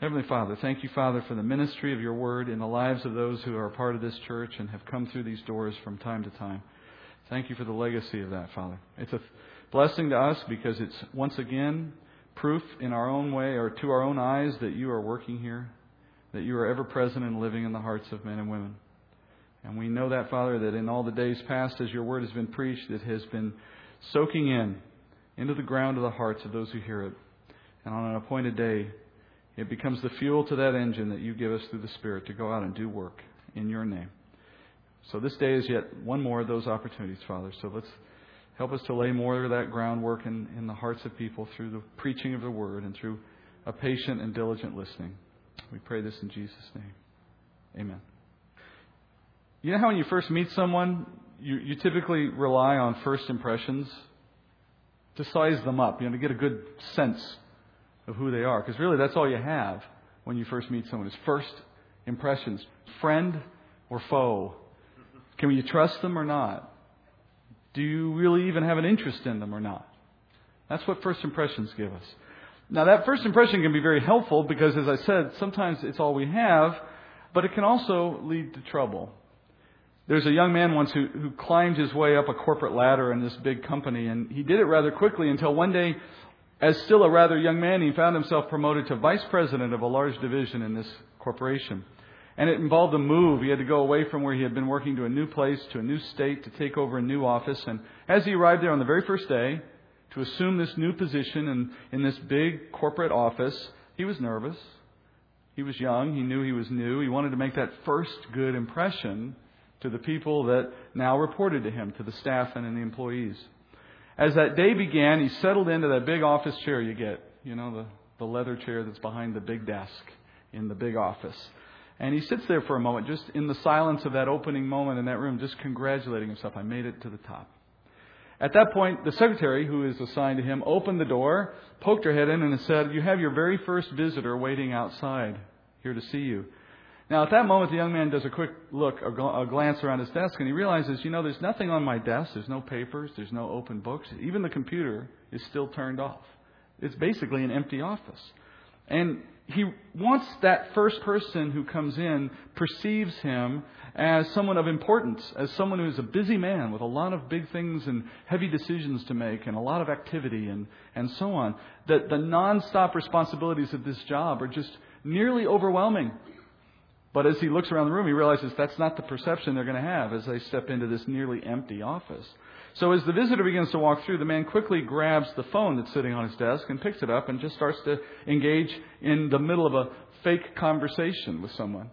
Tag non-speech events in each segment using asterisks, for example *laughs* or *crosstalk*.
Heavenly Father, thank you, Father, for the ministry of your word in the lives of those who are part of this church and have come through these doors from time to time. Thank you for the legacy of that, Father. It's a blessing to us because it's once again proof in our own way or to our own eyes that you are working here, that you are ever present and living in the hearts of men and women. And we know that, Father, that in all the days past, as your word has been preached, it has been soaking in into the ground of the hearts of those who hear it. And on an appointed day, it becomes the fuel to that engine that you give us through the Spirit to go out and do work in your name. So this day is yet one more of those opportunities, Father. So let's help us to lay more of that groundwork in, in the hearts of people through the preaching of the word and through a patient and diligent listening. We pray this in Jesus' name. Amen. You know how when you first meet someone, you, you typically rely on first impressions to size them up, you know, to get a good sense of who they are. Because really, that's all you have when you first meet someone is first impressions. Friend or foe? Can you trust them or not? Do you really even have an interest in them or not? That's what first impressions give us. Now, that first impression can be very helpful because, as I said, sometimes it's all we have, but it can also lead to trouble. There's a young man once who, who climbed his way up a corporate ladder in this big company, and he did it rather quickly until one day as still a rather young man, he found himself promoted to vice president of a large division in this corporation. And it involved a move. He had to go away from where he had been working to a new place, to a new state, to take over a new office. And as he arrived there on the very first day, to assume this new position in, in this big corporate office, he was nervous. He was young. He knew he was new. He wanted to make that first good impression to the people that now reported to him, to the staff and the employees as that day began, he settled into that big office chair you get, you know, the, the leather chair that's behind the big desk in the big office. And he sits there for a moment, just in the silence of that opening moment in that room, just congratulating himself. I made it to the top. At that point, the secretary, who is assigned to him, opened the door, poked her head in, and said, You have your very first visitor waiting outside here to see you. Now, at that moment, the young man does a quick look, a, gl- a glance around his desk, and he realizes, you know, there's nothing on my desk. There's no papers. There's no open books. Even the computer is still turned off. It's basically an empty office. And he wants that first person who comes in perceives him as someone of importance, as someone who's a busy man with a lot of big things and heavy decisions to make and a lot of activity and, and so on. That the nonstop responsibilities of this job are just nearly overwhelming. But as he looks around the room, he realizes that's not the perception they're going to have as they step into this nearly empty office. So as the visitor begins to walk through, the man quickly grabs the phone that's sitting on his desk and picks it up and just starts to engage in the middle of a fake conversation with someone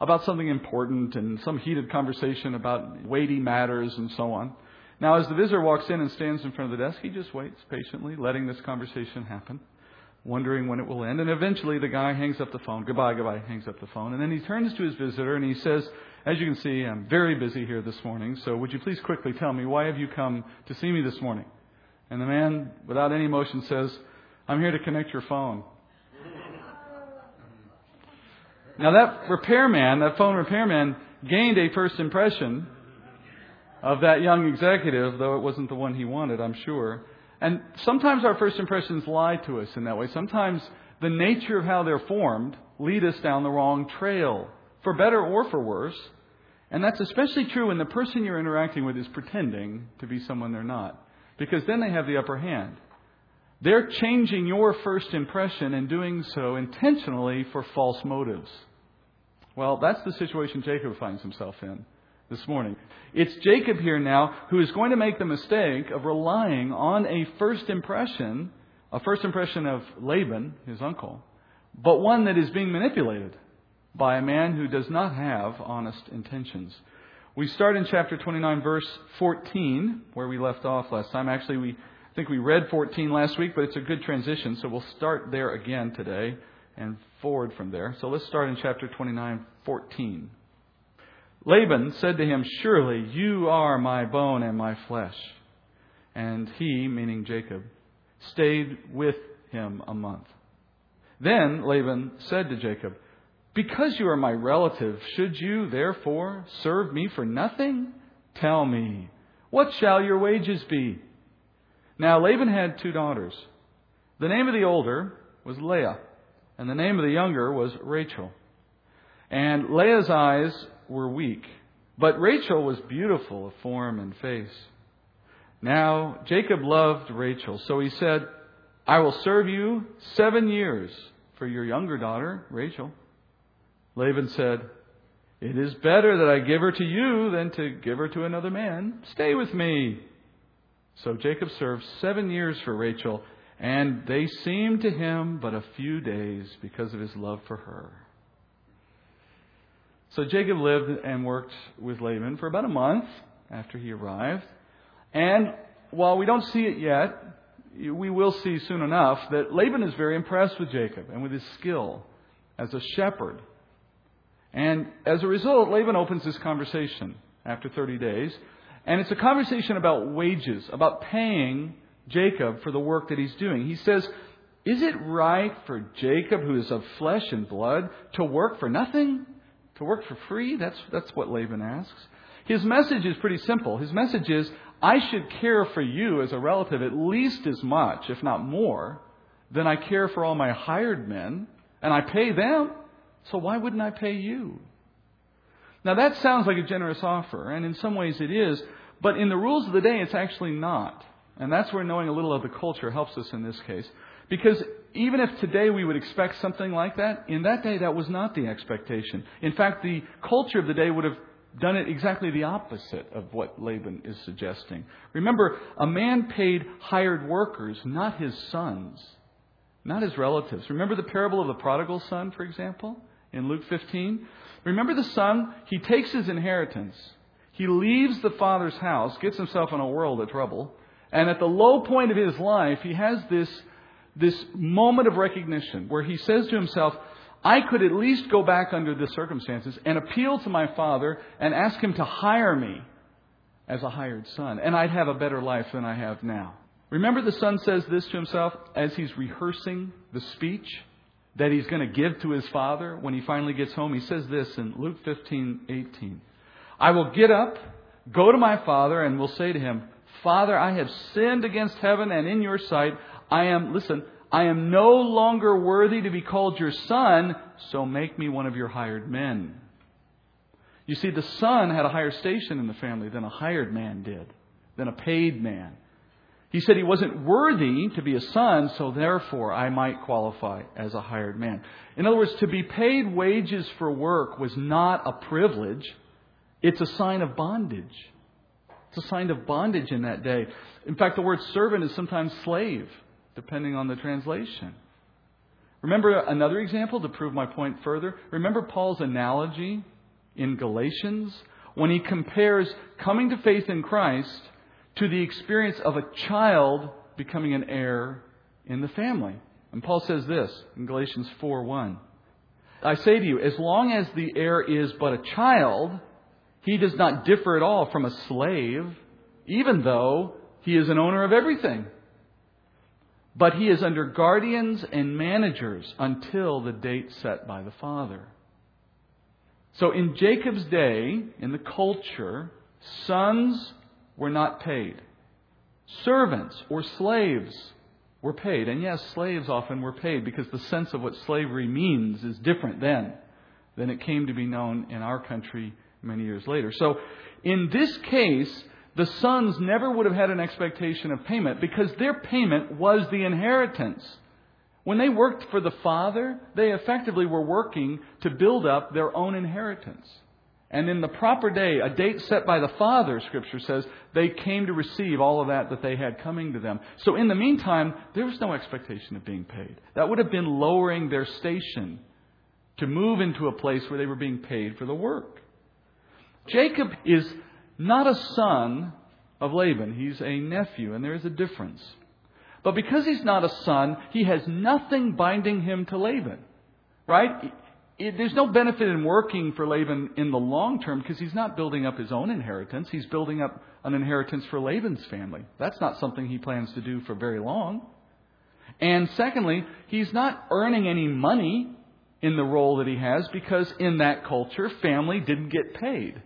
about something important and some heated conversation about weighty matters and so on. Now, as the visitor walks in and stands in front of the desk, he just waits patiently, letting this conversation happen wondering when it will end. And eventually the guy hangs up the phone. Goodbye, goodbye, hangs up the phone. And then he turns to his visitor and he says, As you can see, I'm very busy here this morning, so would you please quickly tell me, why have you come to see me this morning? And the man, without any emotion, says, I'm here to connect your phone. Now that repairman, that phone repairman, gained a first impression of that young executive, though it wasn't the one he wanted, I'm sure. And sometimes our first impressions lie to us in that way. Sometimes the nature of how they're formed lead us down the wrong trail, for better or for worse. And that's especially true when the person you're interacting with is pretending to be someone they're not, because then they have the upper hand. They're changing your first impression and doing so intentionally for false motives. Well, that's the situation Jacob finds himself in this morning. It's Jacob here now who is going to make the mistake of relying on a first impression, a first impression of Laban, his uncle, but one that is being manipulated by a man who does not have honest intentions. We start in chapter 29, verse 14, where we left off last time. Actually, we I think we read 14 last week, but it's a good transition, so we'll start there again today and forward from there. So let's start in chapter 29, 14. Laban said to him, Surely you are my bone and my flesh. And he, meaning Jacob, stayed with him a month. Then Laban said to Jacob, Because you are my relative, should you therefore serve me for nothing? Tell me, what shall your wages be? Now Laban had two daughters. The name of the older was Leah, and the name of the younger was Rachel. And Leah's eyes were weak, but Rachel was beautiful of form and face. Now Jacob loved Rachel, so he said, I will serve you seven years for your younger daughter, Rachel. Laban said, It is better that I give her to you than to give her to another man. Stay with me. So Jacob served seven years for Rachel, and they seemed to him but a few days because of his love for her. So Jacob lived and worked with Laban for about a month after he arrived. And while we don't see it yet, we will see soon enough that Laban is very impressed with Jacob and with his skill as a shepherd. And as a result, Laban opens this conversation after 30 days. And it's a conversation about wages, about paying Jacob for the work that he's doing. He says, Is it right for Jacob, who is of flesh and blood, to work for nothing? To work for free? That's, that's what Laban asks. His message is pretty simple. His message is, I should care for you as a relative at least as much, if not more, than I care for all my hired men, and I pay them, so why wouldn't I pay you? Now that sounds like a generous offer, and in some ways it is, but in the rules of the day it's actually not. And that's where knowing a little of the culture helps us in this case. Because even if today we would expect something like that, in that day that was not the expectation. In fact, the culture of the day would have done it exactly the opposite of what Laban is suggesting. Remember, a man paid hired workers, not his sons, not his relatives. Remember the parable of the prodigal son, for example, in Luke 15? Remember the son? He takes his inheritance. He leaves the father's house, gets himself in a world of trouble, and at the low point of his life, he has this, this moment of recognition where he says to himself, I could at least go back under the circumstances and appeal to my father and ask him to hire me as a hired son, and I'd have a better life than I have now. Remember, the son says this to himself as he's rehearsing the speech that he's going to give to his father when he finally gets home. He says this in Luke 15 18. I will get up, go to my father, and will say to him, Father, I have sinned against heaven and in your sight. I am, listen, I am no longer worthy to be called your son, so make me one of your hired men. You see, the son had a higher station in the family than a hired man did, than a paid man. He said he wasn't worthy to be a son, so therefore I might qualify as a hired man. In other words, to be paid wages for work was not a privilege, it's a sign of bondage. It's a sign of bondage in that day. In fact, the word servant is sometimes slave depending on the translation. Remember another example to prove my point further? Remember Paul's analogy in Galatians when he compares coming to faith in Christ to the experience of a child becoming an heir in the family. And Paul says this in Galatians 4:1. I say to you, as long as the heir is but a child, he does not differ at all from a slave, even though he is an owner of everything. But he is under guardians and managers until the date set by the father. So in Jacob's day, in the culture, sons were not paid. Servants or slaves were paid. And yes, slaves often were paid because the sense of what slavery means is different then than it came to be known in our country many years later. So in this case, the sons never would have had an expectation of payment because their payment was the inheritance. When they worked for the father, they effectively were working to build up their own inheritance. And in the proper day, a date set by the father, scripture says, they came to receive all of that that they had coming to them. So in the meantime, there was no expectation of being paid. That would have been lowering their station to move into a place where they were being paid for the work. Jacob is not a son of Laban. He's a nephew, and there is a difference. But because he's not a son, he has nothing binding him to Laban. Right? There's no benefit in working for Laban in the long term because he's not building up his own inheritance. He's building up an inheritance for Laban's family. That's not something he plans to do for very long. And secondly, he's not earning any money in the role that he has because in that culture, family didn't get paid.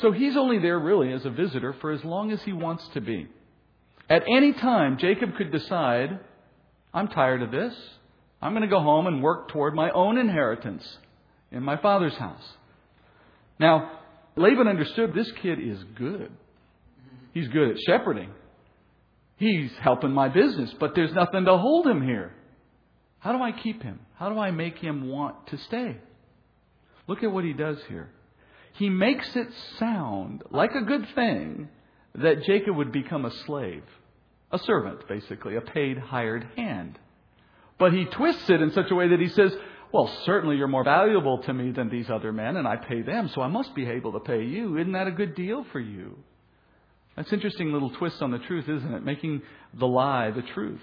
So he's only there really as a visitor for as long as he wants to be. At any time, Jacob could decide, I'm tired of this. I'm going to go home and work toward my own inheritance in my father's house. Now, Laban understood this kid is good. He's good at shepherding. He's helping my business, but there's nothing to hold him here. How do I keep him? How do I make him want to stay? Look at what he does here. He makes it sound like a good thing that Jacob would become a slave, a servant, basically, a paid hired hand. But he twists it in such a way that he says, Well, certainly you're more valuable to me than these other men, and I pay them, so I must be able to pay you. Isn't that a good deal for you? That's interesting little twist on the truth, isn't it? Making the lie the truth.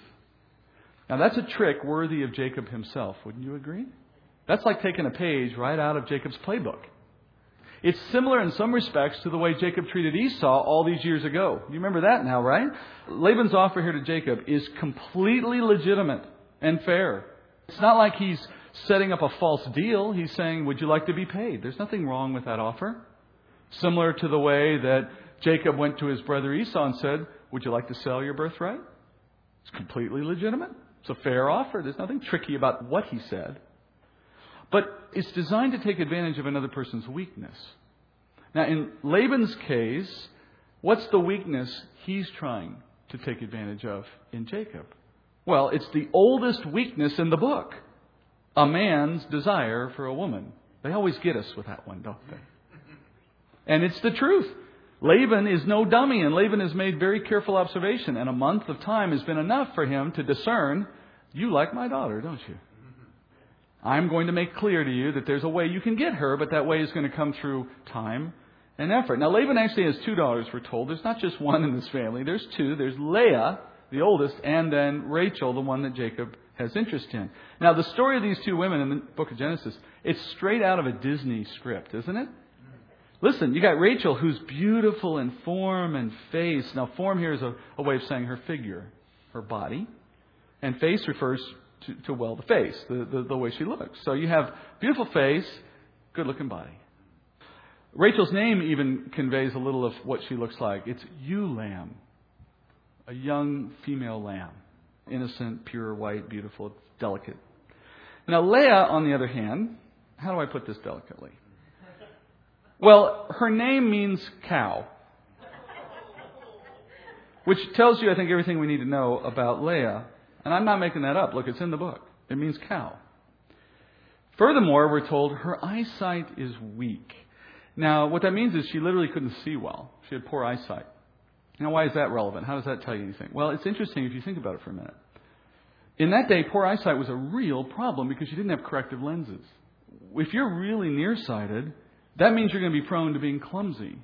Now, that's a trick worthy of Jacob himself, wouldn't you agree? That's like taking a page right out of Jacob's playbook. It's similar in some respects to the way Jacob treated Esau all these years ago. You remember that now, right? Laban's offer here to Jacob is completely legitimate and fair. It's not like he's setting up a false deal. He's saying, Would you like to be paid? There's nothing wrong with that offer. Similar to the way that Jacob went to his brother Esau and said, Would you like to sell your birthright? It's completely legitimate. It's a fair offer. There's nothing tricky about what he said. But it's designed to take advantage of another person's weakness. Now, in Laban's case, what's the weakness he's trying to take advantage of in Jacob? Well, it's the oldest weakness in the book a man's desire for a woman. They always get us with that one, don't they? And it's the truth. Laban is no dummy, and Laban has made very careful observation, and a month of time has been enough for him to discern you like my daughter, don't you? I'm going to make clear to you that there's a way you can get her, but that way is going to come through time and effort. Now, Laban actually has two daughters, we're told. There's not just one in this family, there's two. There's Leah, the oldest, and then Rachel, the one that Jacob has interest in. Now, the story of these two women in the book of Genesis, it's straight out of a Disney script, isn't it? Listen, you got Rachel, who's beautiful in form and face. Now, form here is a, a way of saying her figure, her body. And face refers to, to well, the face, the, the, the way she looks. So you have beautiful face, good looking body. Rachel's name even conveys a little of what she looks like. It's ewe lamb, a young female lamb. Innocent, pure, white, beautiful, delicate. Now, Leah, on the other hand, how do I put this delicately? Well, her name means cow. Which tells you, I think, everything we need to know about Leah. And I'm not making that up. Look, it's in the book. It means cow. Furthermore, we're told her eyesight is weak. Now, what that means is she literally couldn't see well. She had poor eyesight. Now, why is that relevant? How does that tell you anything? Well, it's interesting if you think about it for a minute. In that day, poor eyesight was a real problem because you didn't have corrective lenses. If you're really nearsighted, that means you're going to be prone to being clumsy,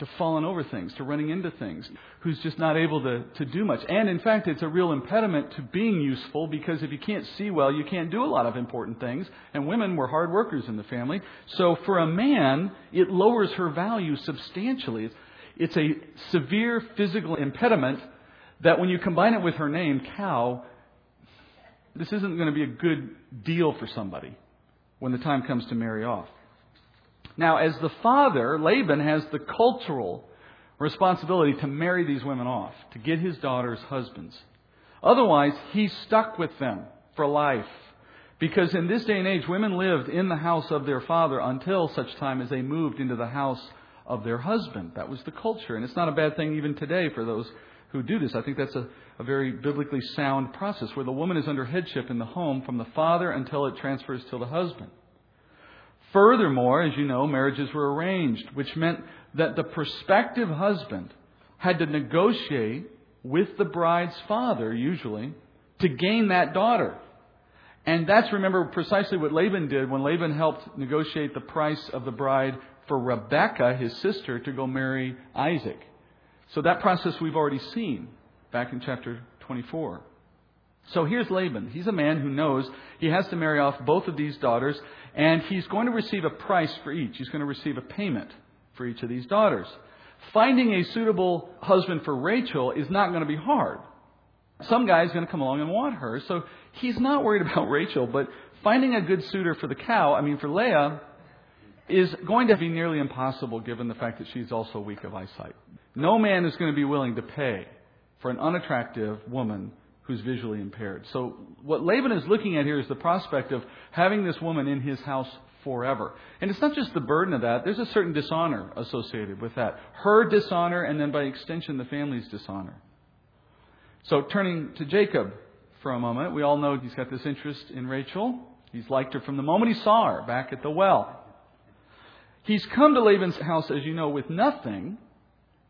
to falling over things, to running into things, who's just not able to, to do much. And in fact, it's a real impediment to being useful because if you can't see well, you can't do a lot of important things. And women were hard workers in the family. So for a man, it lowers her value substantially. It's, a severe physical impediment that when you combine it with her name, Cow, this isn't going to be a good deal for somebody when the time comes to marry off. Now, as the father, Laban has the cultural responsibility to marry these women off, to get his daughters husbands. Otherwise, he's stuck with them for life. Because in this day and age, women lived in the house of their father until such time as they moved into the house of their husband. That was the culture. And it's not a bad thing even today for those who do this. I think that's a, a very biblically sound process where the woman is under headship in the home from the father until it transfers to the husband. Furthermore, as you know, marriages were arranged, which meant that the prospective husband had to negotiate with the bride's father, usually, to gain that daughter. And that's, remember, precisely what Laban did when Laban helped negotiate the price of the bride for Rebekah, his sister, to go marry Isaac. So that process we've already seen back in chapter 24. So here's Laban. He's a man who knows he has to marry off both of these daughters, and he's going to receive a price for each. He's going to receive a payment for each of these daughters. Finding a suitable husband for Rachel is not going to be hard. Some guy is going to come along and want her, so he's not worried *laughs* about Rachel, but finding a good suitor for the cow, I mean for Leah, is going to be nearly impossible given the fact that she's also weak of eyesight. No man is going to be willing to pay for an unattractive woman who's visually impaired. So what Laban is looking at here is the prospect of having this woman in his house forever. And it's not just the burden of that, there's a certain dishonor associated with that. Her dishonor, and then by extension, the family's dishonor. So turning to Jacob for a moment, we all know he's got this interest in Rachel. He's liked her from the moment he saw her back at the well. He's come to Laban's house, as you know, with nothing.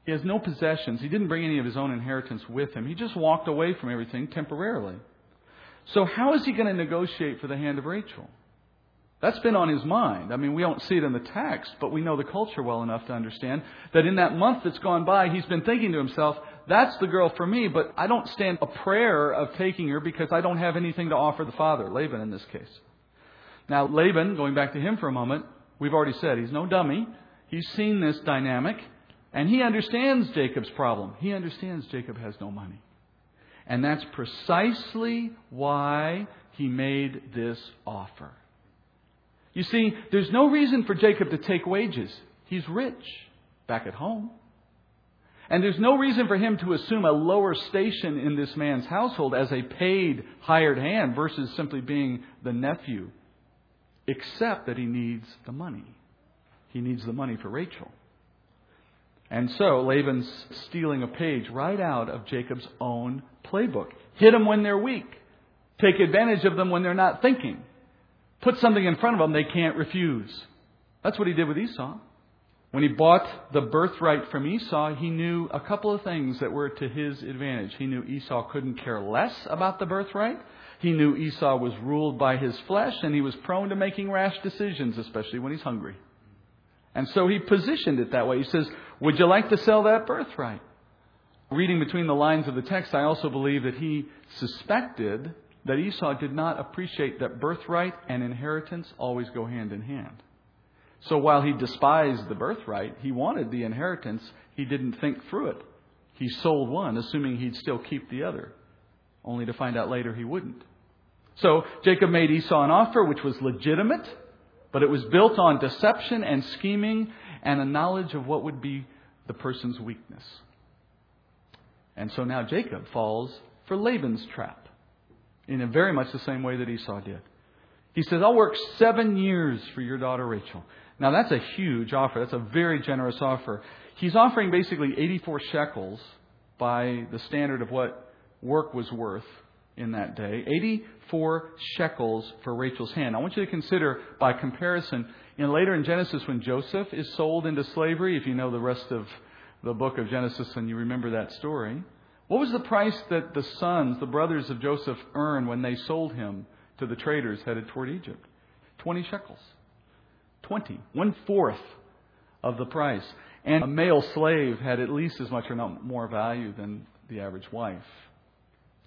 He has no possessions. He didn't bring any of his own inheritance with him. He just walked away from everything temporarily. So, how is he going to negotiate for the hand of Rachel? That's been on his mind. I mean, we don't see it in the text, but we know the culture well enough to understand that in that month that's gone by, he's been thinking to himself, that's the girl for me, but I don't stand a prayer of taking her because I don't have anything to offer the father, Laban in this case. Now, Laban, going back to him for a moment, we've already said he's no dummy. He's seen this dynamic. And he understands Jacob's problem. He understands Jacob has no money. And that's precisely why he made this offer. You see, there's no reason for Jacob to take wages. He's rich back at home. And there's no reason for him to assume a lower station in this man's household as a paid hired hand versus simply being the nephew, except that he needs the money. He needs the money for Rachel. And so Laban's stealing a page right out of Jacob's own playbook. Hit them when they're weak. Take advantage of them when they're not thinking. Put something in front of them they can't refuse. That's what he did with Esau. When he bought the birthright from Esau, he knew a couple of things that were to his advantage. He knew Esau couldn't care less about the birthright. He knew Esau was ruled by his flesh and he was prone to making rash decisions, especially when he's hungry. And so he positioned it that way. He says, Would you like to sell that birthright? Reading between the lines of the text, I also believe that he suspected that Esau did not appreciate that birthright and inheritance always go hand in hand. So while he despised the birthright, he wanted the inheritance, he didn't think through it. He sold one, assuming he'd still keep the other, only to find out later he wouldn't. So Jacob made Esau an offer which was legitimate but it was built on deception and scheming and a knowledge of what would be the person's weakness. And so now Jacob falls for Laban's trap in a very much the same way that Esau did. He says, I'll work seven years for your daughter Rachel. Now that's a huge offer. That's a very generous offer. He's offering basically 84 shekels by the standard of what work was worth in that day. 84 shekels for Rachel's hand. I want you to consider, by comparison, in later in Genesis when Joseph is sold into slavery, if you know the rest of the book of Genesis and you remember that story, what was the price that the sons, the brothers of Joseph, earned when they sold him to the traders headed toward Egypt? 20 shekels. 20. One fourth of the price. And a male slave had at least as much or not more value than the average wife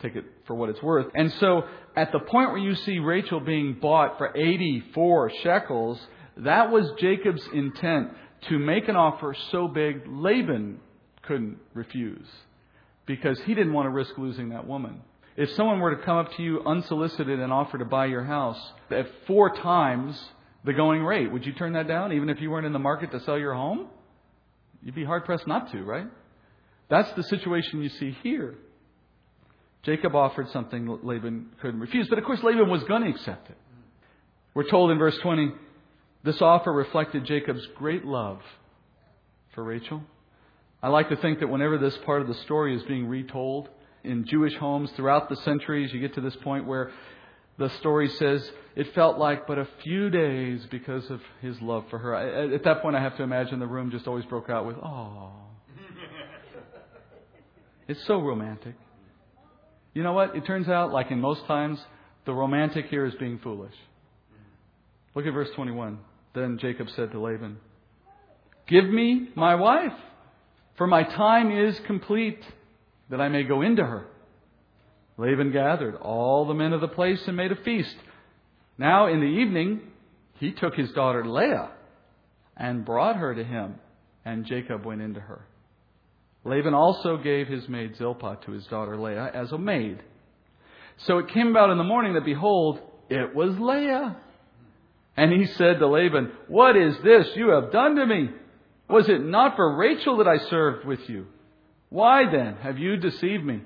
take it for what it's worth. And so at the point where you see Rachel being bought for 84 shekels, that was Jacob's intent to make an offer so big Laban couldn't refuse because he didn't want to risk losing that woman. If someone were to come up to you unsolicited and offer to buy your house at four times the going rate, would you turn that down even if you weren't in the market to sell your home? You'd be hard pressed not to, right? That's the situation you see here. Jacob offered something Laban couldn't refuse. But of course, Laban was going to accept it. We're told in verse 20 this offer reflected Jacob's great love for Rachel. I like to think that whenever this part of the story is being retold in Jewish homes throughout the centuries, you get to this point where the story says it felt like but a few days because of his love for her. At that point, I have to imagine the room just always broke out with, oh. *laughs* It's so romantic. You know what? It turns out, like in most times, the romantic here is being foolish. Look at verse 21. Then Jacob said to Laban, Give me my wife, for my time is complete, that I may go into her. Laban gathered all the men of the place and made a feast. Now in the evening, he took his daughter Leah and brought her to him, and Jacob went into her. Laban also gave his maid Zilpah to his daughter Leah as a maid. So it came about in the morning that behold, it was Leah. And he said to Laban, What is this you have done to me? Was it not for Rachel that I served with you? Why then have you deceived me?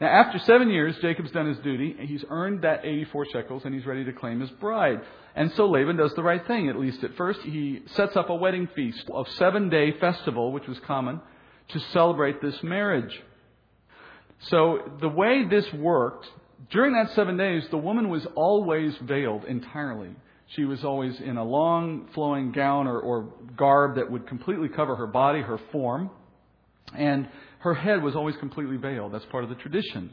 Now, after seven years, Jacob's done his duty. He's earned that 84 shekels, and he's ready to claim his bride. And so Laban does the right thing, at least at first. He sets up a wedding feast, a seven day festival, which was common, to celebrate this marriage. So the way this worked, during that seven days, the woman was always veiled entirely. She was always in a long flowing gown or, or garb that would completely cover her body, her form. And her head was always completely veiled. That's part of the tradition.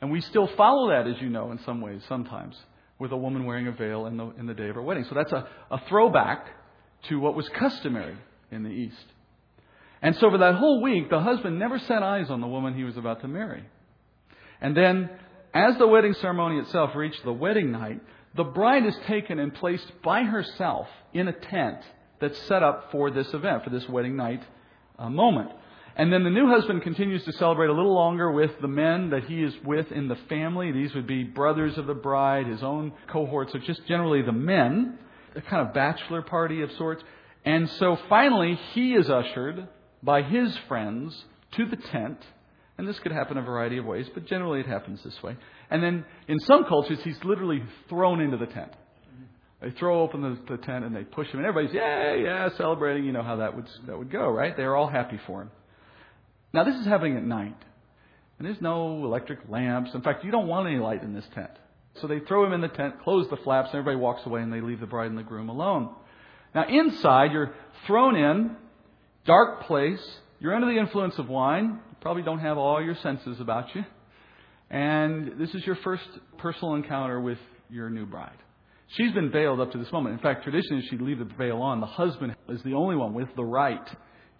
And we still follow that, as you know, in some ways, sometimes, with a woman wearing a veil in the, in the day of her wedding. So that's a, a throwback to what was customary in the East. And so for that whole week, the husband never set eyes on the woman he was about to marry. And then, as the wedding ceremony itself reached the wedding night, the bride is taken and placed by herself in a tent that's set up for this event, for this wedding night uh, moment. And then the new husband continues to celebrate a little longer with the men that he is with in the family. These would be brothers of the bride, his own cohort, so just generally the men, a kind of bachelor party of sorts. And so finally, he is ushered by his friends to the tent. And this could happen a variety of ways, but generally it happens this way. And then in some cultures, he's literally thrown into the tent. They throw open the, the tent and they push him, and everybody's yeah, yeah, celebrating. You know how that would that would go, right? They're all happy for him. Now, this is happening at night. And there's no electric lamps. In fact, you don't want any light in this tent. So they throw him in the tent, close the flaps, and everybody walks away, and they leave the bride and the groom alone. Now, inside, you're thrown in, dark place. You're under the influence of wine. You probably don't have all your senses about you. And this is your first personal encounter with your new bride. She's been veiled up to this moment. In fact, traditionally, she'd leave the veil on. The husband is the only one with the right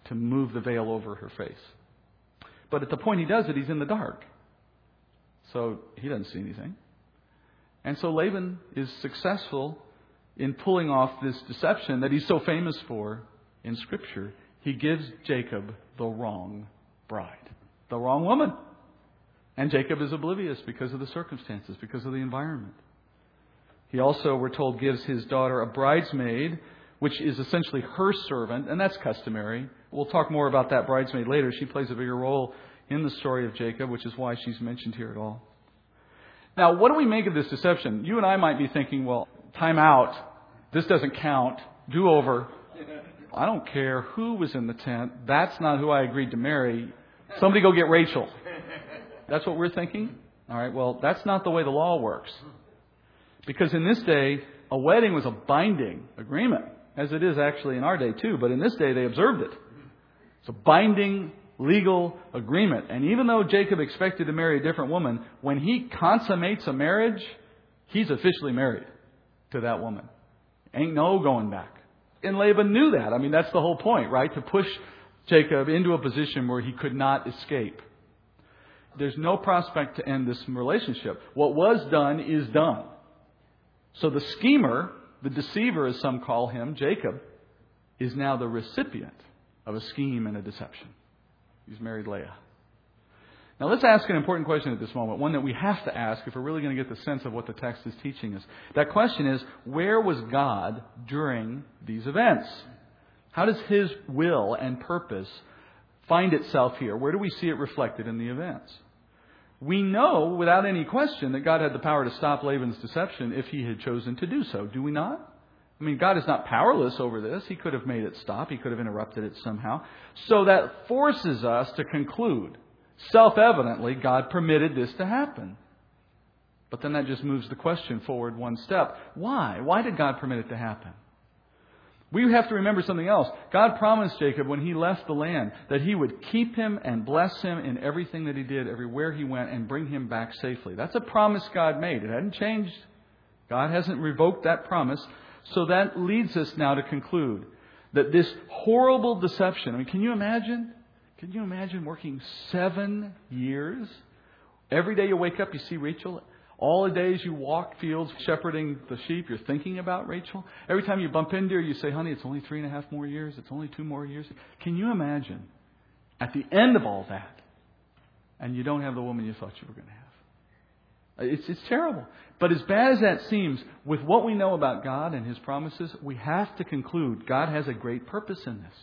to move the veil over her face. But at the point he does it, he's in the dark. So he doesn't see anything. And so Laban is successful in pulling off this deception that he's so famous for in Scripture. He gives Jacob the wrong bride, the wrong woman. And Jacob is oblivious because of the circumstances, because of the environment. He also, we're told, gives his daughter a bridesmaid, which is essentially her servant, and that's customary. We'll talk more about that bridesmaid later. She plays a bigger role in the story of Jacob, which is why she's mentioned here at all. Now, what do we make of this deception? You and I might be thinking, well, time out. This doesn't count. Do over. I don't care who was in the tent. That's not who I agreed to marry. Somebody go get Rachel. That's what we're thinking? All right, well, that's not the way the law works. Because in this day, a wedding was a binding agreement, as it is actually in our day too, but in this day they observed it. It's a binding legal agreement. And even though Jacob expected to marry a different woman, when he consummates a marriage, he's officially married to that woman. Ain't no going back. And Laban knew that. I mean, that's the whole point, right? To push Jacob into a position where he could not escape. There's no prospect to end this relationship. What was done is done. So the schemer, the deceiver as some call him, Jacob, is now the recipient of a scheme and a deception. He's married Leah. Now let's ask an important question at this moment, one that we have to ask if we're really going to get the sense of what the text is teaching us. That question is, where was God during these events? How does His will and purpose find itself here? Where do we see it reflected in the events? We know without any question that God had the power to stop Laban's deception if he had chosen to do so, do we not? I mean, God is not powerless over this. He could have made it stop. He could have interrupted it somehow. So that forces us to conclude, self evidently, God permitted this to happen. But then that just moves the question forward one step. Why? Why did God permit it to happen? We have to remember something else. God promised Jacob when he left the land that he would keep him and bless him in everything that he did, everywhere he went, and bring him back safely. That's a promise God made. It hadn't changed. God hasn't revoked that promise. So that leads us now to conclude that this horrible deception, I mean, can you imagine? Can you imagine working seven years? Every day you wake up, you see Rachel. All the days you walk fields shepherding the sheep, you're thinking about Rachel. Every time you bump into her, you say, honey, it's only three and a half more years. It's only two more years. Can you imagine at the end of all that, and you don't have the woman you thought you were going to have? It's, it's terrible. But as bad as that seems, with what we know about God and His promises, we have to conclude God has a great purpose in this.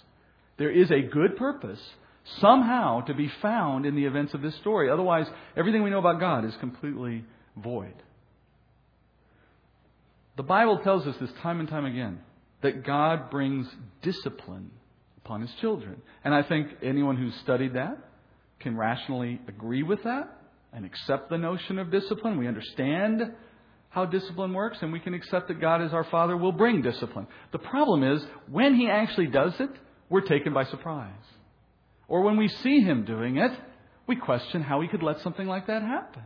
There is a good purpose somehow to be found in the events of this story. Otherwise, everything we know about God is completely void. The Bible tells us this time and time again that God brings discipline upon his children. And I think anyone who's studied that can rationally agree with that and accept the notion of discipline. We understand how discipline works, and we can accept that God, as our Father, will bring discipline. The problem is, when He actually does it, we're taken by surprise. Or when we see Him doing it, we question how He could let something like that happen.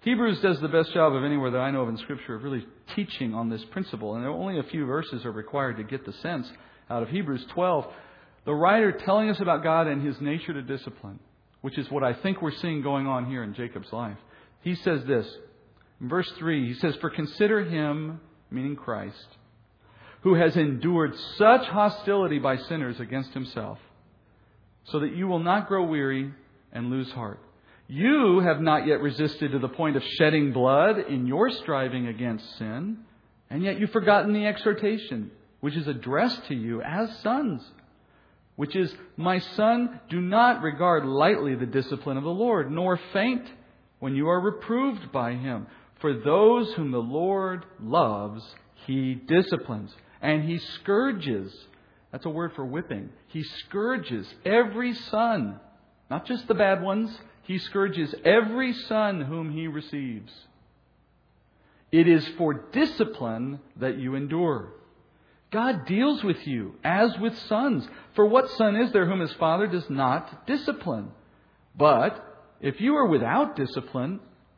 Hebrews does the best job of anywhere that I know of in Scripture of really teaching on this principle, and only a few verses are required to get the sense out of Hebrews 12. The writer telling us about God and His nature to discipline, which is what I think we're seeing going on here in Jacob's life. He says this verse 3, he says, For consider him, meaning Christ, who has endured such hostility by sinners against himself, so that you will not grow weary and lose heart. You have not yet resisted to the point of shedding blood in your striving against sin, and yet you've forgotten the exhortation, which is addressed to you as sons, which is, My son, do not regard lightly the discipline of the Lord, nor faint when you are reproved by him. For those whom the Lord loves, he disciplines, and he scourges. That's a word for whipping. He scourges every son, not just the bad ones. He scourges every son whom he receives. It is for discipline that you endure. God deals with you as with sons. For what son is there whom his father does not discipline? But if you are without discipline,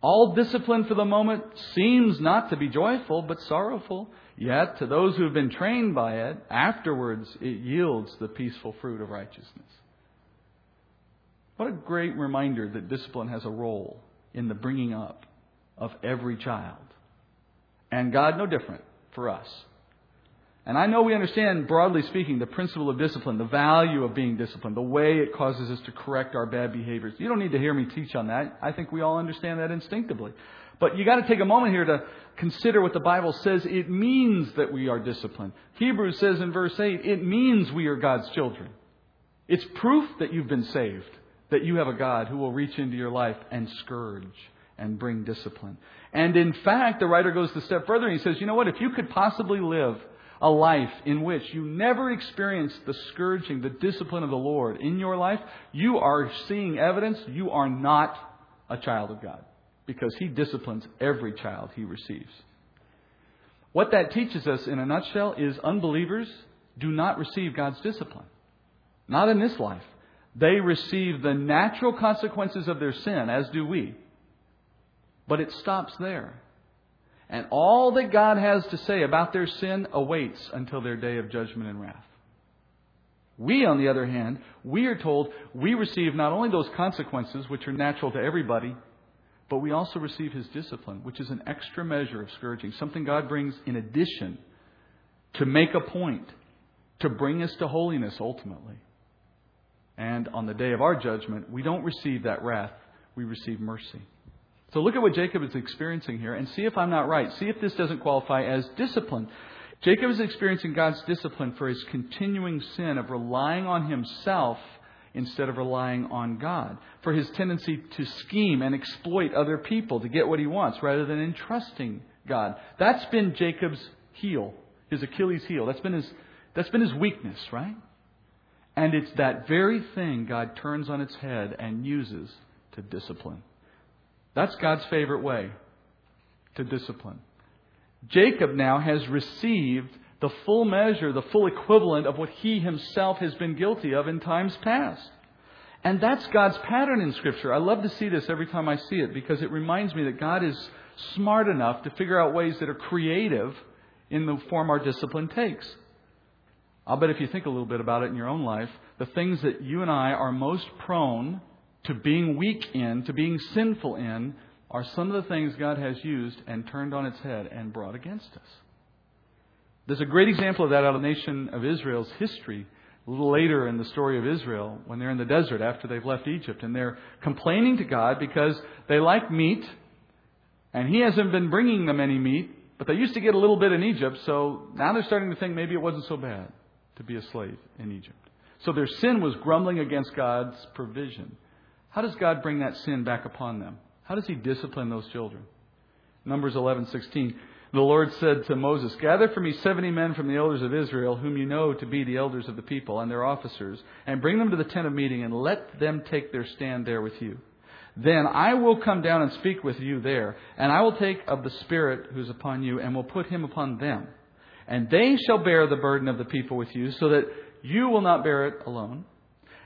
All discipline for the moment seems not to be joyful, but sorrowful. Yet, to those who have been trained by it, afterwards it yields the peaceful fruit of righteousness. What a great reminder that discipline has a role in the bringing up of every child. And God, no different for us. And I know we understand, broadly speaking, the principle of discipline, the value of being disciplined, the way it causes us to correct our bad behaviors. You don't need to hear me teach on that. I think we all understand that instinctively. But you got to take a moment here to consider what the Bible says it means that we are disciplined. Hebrews says in verse 8, it means we are God's children. It's proof that you've been saved, that you have a God who will reach into your life and scourge and bring discipline. And in fact, the writer goes a step further and he says, you know what, if you could possibly live a life in which you never experience the scourging, the discipline of the Lord in your life, you are seeing evidence you are not a child of God because He disciplines every child He receives. What that teaches us in a nutshell is unbelievers do not receive God's discipline. Not in this life. They receive the natural consequences of their sin, as do we. But it stops there. And all that God has to say about their sin awaits until their day of judgment and wrath. We, on the other hand, we are told we receive not only those consequences, which are natural to everybody, but we also receive His discipline, which is an extra measure of scourging, something God brings in addition to make a point, to bring us to holiness ultimately. And on the day of our judgment, we don't receive that wrath, we receive mercy. So look at what Jacob is experiencing here and see if I'm not right. See if this doesn't qualify as discipline. Jacob is experiencing God's discipline for his continuing sin of relying on himself instead of relying on God, for his tendency to scheme and exploit other people to get what he wants rather than entrusting God. That's been Jacob's heel, his Achilles heel. That's been his, that's been his weakness, right? And it's that very thing God turns on its head and uses to discipline. That's God's favorite way to discipline. Jacob now has received the full measure, the full equivalent of what he himself has been guilty of in times past. And that's God's pattern in Scripture. I love to see this every time I see it because it reminds me that God is smart enough to figure out ways that are creative in the form our discipline takes. I'll bet if you think a little bit about it in your own life, the things that you and I are most prone to being weak in, to being sinful in, are some of the things God has used and turned on its head and brought against us. There's a great example of that out of the nation of Israel's history. A little later in the story of Israel, when they're in the desert after they've left Egypt, and they're complaining to God because they like meat, and He hasn't been bringing them any meat, but they used to get a little bit in Egypt, so now they're starting to think maybe it wasn't so bad to be a slave in Egypt. So their sin was grumbling against God's provision. How does God bring that sin back upon them? How does He discipline those children? Numbers 11:16. The Lord said to Moses, Gather for me seventy men from the elders of Israel, whom you know to be the elders of the people and their officers, and bring them to the tent of meeting, and let them take their stand there with you. Then I will come down and speak with you there, and I will take of the Spirit who is upon you, and will put him upon them. And they shall bear the burden of the people with you, so that you will not bear it alone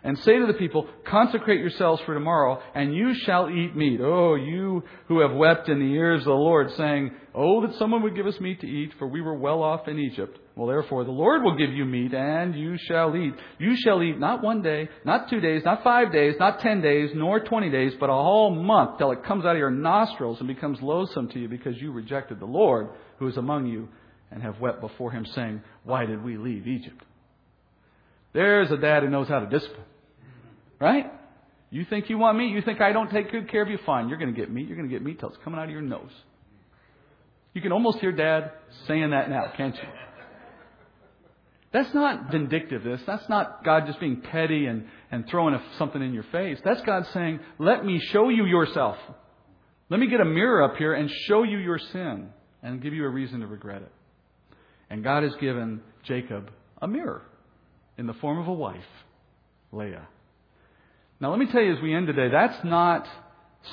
and say to the people, Consecrate yourselves for tomorrow, and you shall eat meat. Oh, you who have wept in the ears of the Lord, saying, Oh, that someone would give us meat to eat, for we were well off in Egypt. Well, therefore, the Lord will give you meat, and you shall eat. You shall eat not one day, not two days, not five days, not ten days, nor twenty days, but a whole month, till it comes out of your nostrils and becomes loathsome to you, because you rejected the Lord who is among you, and have wept before him, saying, Why did we leave Egypt? There's a dad who knows how to discipline. Right? You think you want meat? You think I don't take good care of you? Fine. You're going to get meat. You're going to get meat till it's coming out of your nose. You can almost hear Dad saying that now, can't you? That's not vindictiveness. That's not God just being petty and, and throwing a, something in your face. That's God saying, let me show you yourself. Let me get a mirror up here and show you your sin and give you a reason to regret it. And God has given Jacob a mirror in the form of a wife, Leah. Now, let me tell you as we end today, that's not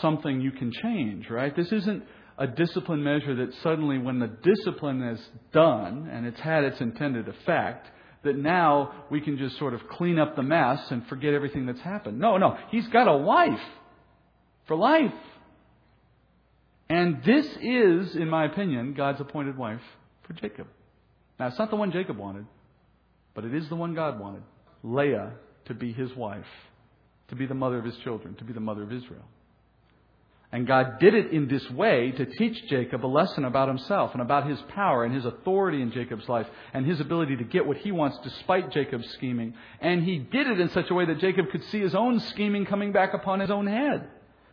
something you can change, right? This isn't a discipline measure that suddenly, when the discipline is done and it's had its intended effect, that now we can just sort of clean up the mess and forget everything that's happened. No, no. He's got a wife for life. And this is, in my opinion, God's appointed wife for Jacob. Now, it's not the one Jacob wanted, but it is the one God wanted Leah to be his wife to be the mother of his children, to be the mother of Israel. And God did it in this way to teach Jacob a lesson about himself and about his power and his authority in Jacob's life and his ability to get what he wants despite Jacob's scheming. And he did it in such a way that Jacob could see his own scheming coming back upon his own head.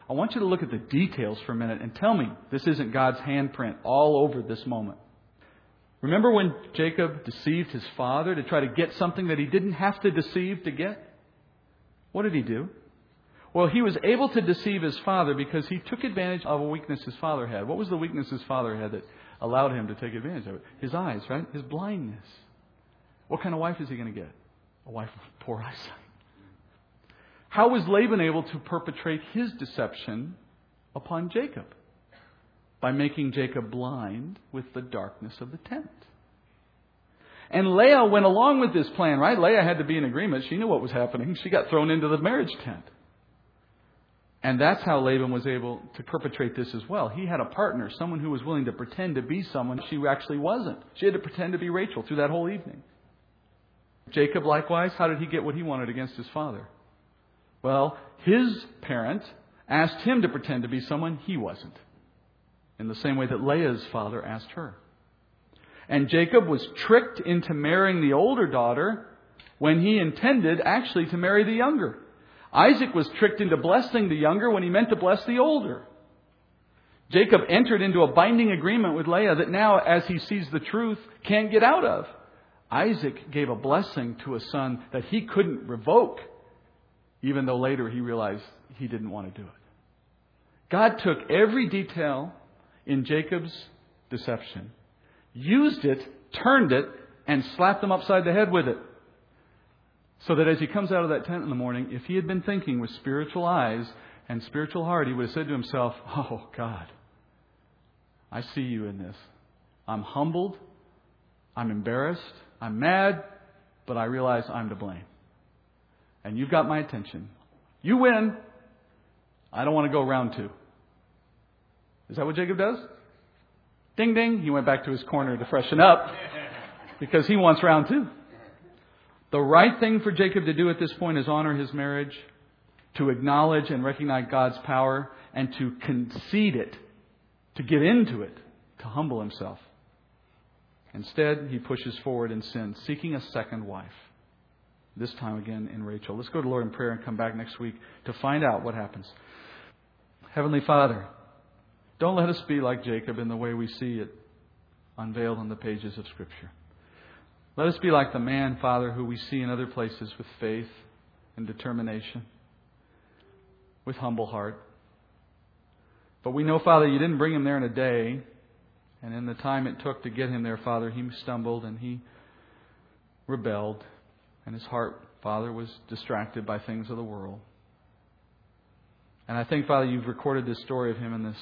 I want you to look at the details for a minute and tell me this isn't God's handprint all over this moment. Remember when Jacob deceived his father to try to get something that he didn't have to deceive to get? What did he do? Well, he was able to deceive his father because he took advantage of a weakness his father had. What was the weakness his father had that allowed him to take advantage of it? His eyes, right? His blindness. What kind of wife is he going to get? A wife with poor *laughs* eyesight. How was Laban able to perpetrate his deception upon Jacob? By making Jacob blind with the darkness of the tent. And Leah went along with this plan, right? Leah had to be in agreement. She knew what was happening. She got thrown into the marriage tent. And that's how Laban was able to perpetrate this as well. He had a partner, someone who was willing to pretend to be someone she actually wasn't. She had to pretend to be Rachel through that whole evening. Jacob, likewise, how did he get what he wanted against his father? Well, his parent asked him to pretend to be someone he wasn't, in the same way that Leah's father asked her. And Jacob was tricked into marrying the older daughter when he intended actually to marry the younger. Isaac was tricked into blessing the younger when he meant to bless the older. Jacob entered into a binding agreement with Leah that now, as he sees the truth, can't get out of. Isaac gave a blessing to a son that he couldn't revoke, even though later he realized he didn't want to do it. God took every detail in Jacob's deception used it, turned it, and slapped him upside the head with it. So that as he comes out of that tent in the morning, if he had been thinking with spiritual eyes and spiritual heart, he would have said to himself, Oh, God, I see you in this. I'm humbled. I'm embarrassed. I'm mad. But I realize I'm to blame. And you've got my attention. You win. I don't want to go round two. Is that what Jacob does? Ding ding, he went back to his corner to freshen up because he wants round two. The right thing for Jacob to do at this point is honor his marriage to acknowledge and recognize God's power and to concede it, to get into it, to humble himself. Instead, he pushes forward in sin, seeking a second wife. This time again in Rachel. Let's go to Lord in prayer and come back next week to find out what happens. Heavenly Father, don't let us be like Jacob in the way we see it unveiled on the pages of Scripture. Let us be like the man, Father, who we see in other places with faith and determination, with humble heart. But we know, Father, you didn't bring him there in a day. And in the time it took to get him there, Father, he stumbled and he rebelled. And his heart, Father, was distracted by things of the world. And I think, Father, you've recorded this story of him in this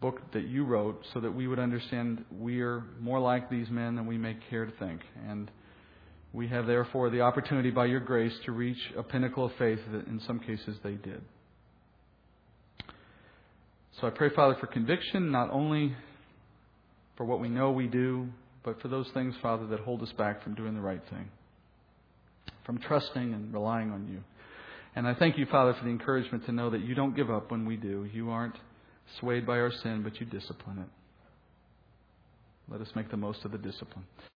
book that you wrote so that we would understand we are more like these men than we may care to think. And we have, therefore, the opportunity by your grace to reach a pinnacle of faith that in some cases they did. So I pray, Father, for conviction, not only for what we know we do, but for those things, Father, that hold us back from doing the right thing, from trusting and relying on you. And I thank you, Father, for the encouragement to know that you don't give up when we do. You aren't swayed by our sin, but you discipline it. Let us make the most of the discipline.